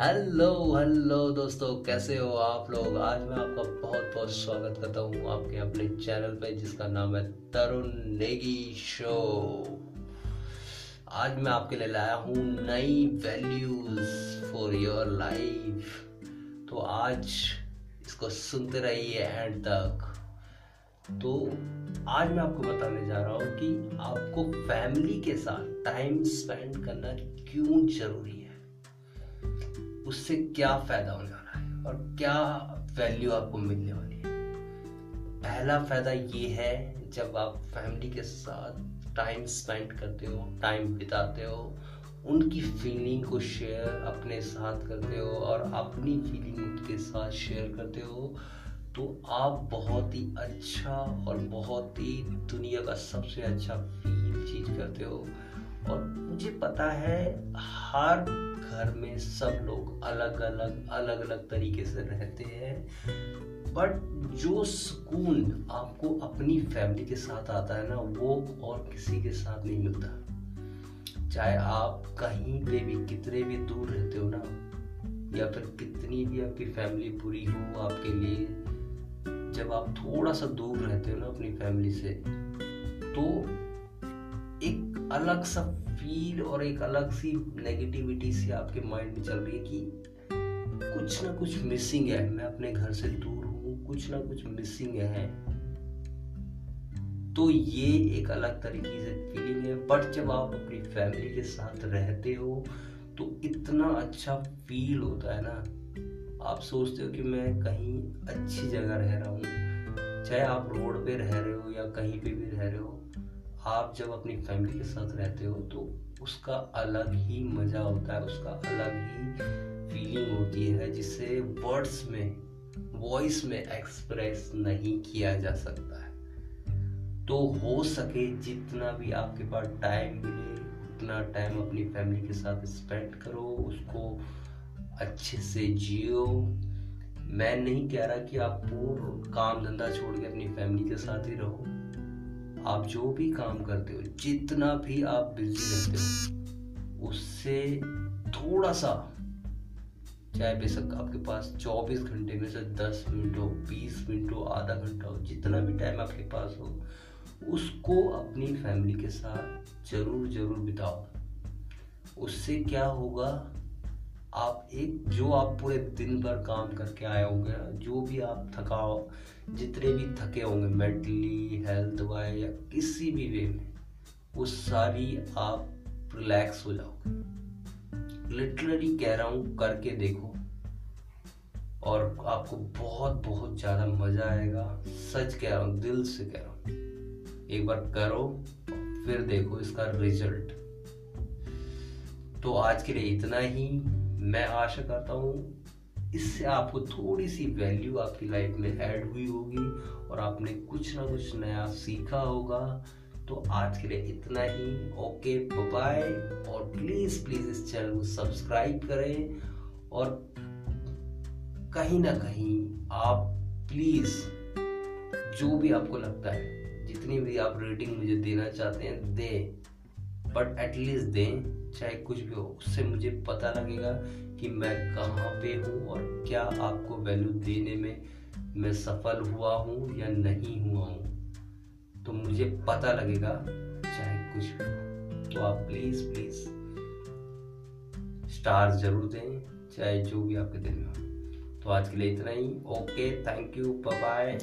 Hello hello दोस्तों, कैसे हो आप लोग? आज मैं आपका बहुत बहुत स्वागत करता हूँ आपके अपने चैनल पे, जिसका नाम है तरुण नेगी शो। आज मैं आपके लिए लाया हूँ नई वैल्यूज़ फॉर योर लाइफ तो आज इसको सुनते रहिए एंड तक। तो आज मैं आपको बताने जा रहा हूँ कि आपको फैमिली के साथ टाइम स्पेंड करना क्यों ज़रूरी है? उससे क्या फ़ायदा होने वाला है और क्या वैल्यू आपको मिलने वाली है? पहला फ़ायदा ये है, जब आप फैमिली के साथ टाइम स्पेंड करते हो टाइम बिताते हो, उनकी फीलिंग को शेयर अपने साथ करते हो और अपनी फीलिंग उनके साथ शेयर करते हो तो आप बहुत ही अच्छा और बहुत ही दुनिया का सबसे अच्छा फील चीज़ करते हो। और मुझे पता है, हर घर में सब लोग अलग अलग अलग अलग तरीके से रहते हैं। बट जो सुकून आपको अपनी फैमिली के साथ आता है ना, वो और किसी के साथ नहीं मिलता। चाहे आप कहीं पे भी, कितने भी दूर रहते हो ना, या फिर कितनी भी आपकी फैमिली बुरी हो आपके लिए, जब आप थोड़ा सा दूर रहते हो ना अपनी फैमिली से तो एक अलग सा फील और एक अलग सी नेगेटिविटी सी आपके माइंड में चल रही है कि कुछ ना कुछ मिसिंग है। मैं अपने घर से दूर हूँ, कुछ ना कुछ मिसिंग है। तो ये एक अलग तरीके से फीलिंग है। बट जब आप अपनी फैमिली के साथ रहते हो तो इतना अच्छा फील होता है ना। आप सोचते हो कि मैं कहीं अच्छी जगह रह रहा हूँ, चाहे आप रोड पे रह रहे हो या कहीं पे भी रह रहे हो। आप जब अपनी फैमिली के साथ रहते हो तो उसका अलग ही मज़ा होता है, उसका अलग ही फीलिंग होती है, जिसे वर्ड्स में वॉइस में एक्सप्रेस नहीं किया जा सकता है। तो हो सके जितना भी आपके पास टाइम मिले, उतना टाइम अपनी फैमिली के साथ स्पेंड करो, उसको अच्छे से जियो। मैं नहीं कह रहा कि आप पूर्ण काम धंधा छोड़ के अपनी फैमिली के साथ ही रहो। आप जो भी काम करते हो, जितना भी आप बिज़ी रहते हो, उससे थोड़ा सा, चाहे बेशक आपके पास 24 घंटे में से 10 मिनट हो 20 मिनट हो, आधा घंटा हो, जितना भी टाइम आपके पास हो, उसको अपनी फैमिली के साथ ज़रूर ज़रूर बिताओ। उससे क्या होगा आप एक, जो आप पूरे दिन भर काम करके आए होंगे, जो भी आप थकाओ, जितने भी थके होंगे, मेंटली हेल्थ वाइज या किसी भी वे में, वो सारी आप रिलैक्स हो जाओगे। लिटरली कह रहा हूँ, करके देखो। और आपको बहुत बहुत ज़्यादा मज़ा आएगा। सच कह रहा हूँ, दिल से कह रहा हूँ। एक बार करो, फिर देखो इसका रिज़ल्ट तो आज के लिए इतना ही। मैं आशा करता हूँ इससे आपको थोड़ी सी वैल्यू आपकी लाइफ में ऐड हुई होगी और आपने कुछ ना कुछ नया सीखा होगा। तो आज के लिए इतना ही। ओके बाय और प्लीज़ प्लीज़ इस चैनल को सब्सक्राइब करें और कहीं ना कहीं आप प्लीज़ जो भी आपको लगता है, जितनी भी आप रेटिंग मुझे देना चाहते हैं, दें। बट एटलीस्ट दें, चाहे कुछ भी हो, उससे मुझे पता लगेगा कि मैं कहाँ पे हूँ और क्या आपको वैल्यू देने में मैं सफल हुआ हूँ या नहीं हुआ हूँ। तो मुझे पता लगेगा, चाहे कुछ भी हो। तो आप प्लीज़ प्लीज़ स्टार ज़रूर दें, चाहे जो भी आपके दिल में हो। तो आज के लिए इतना ही। Okay thank you bye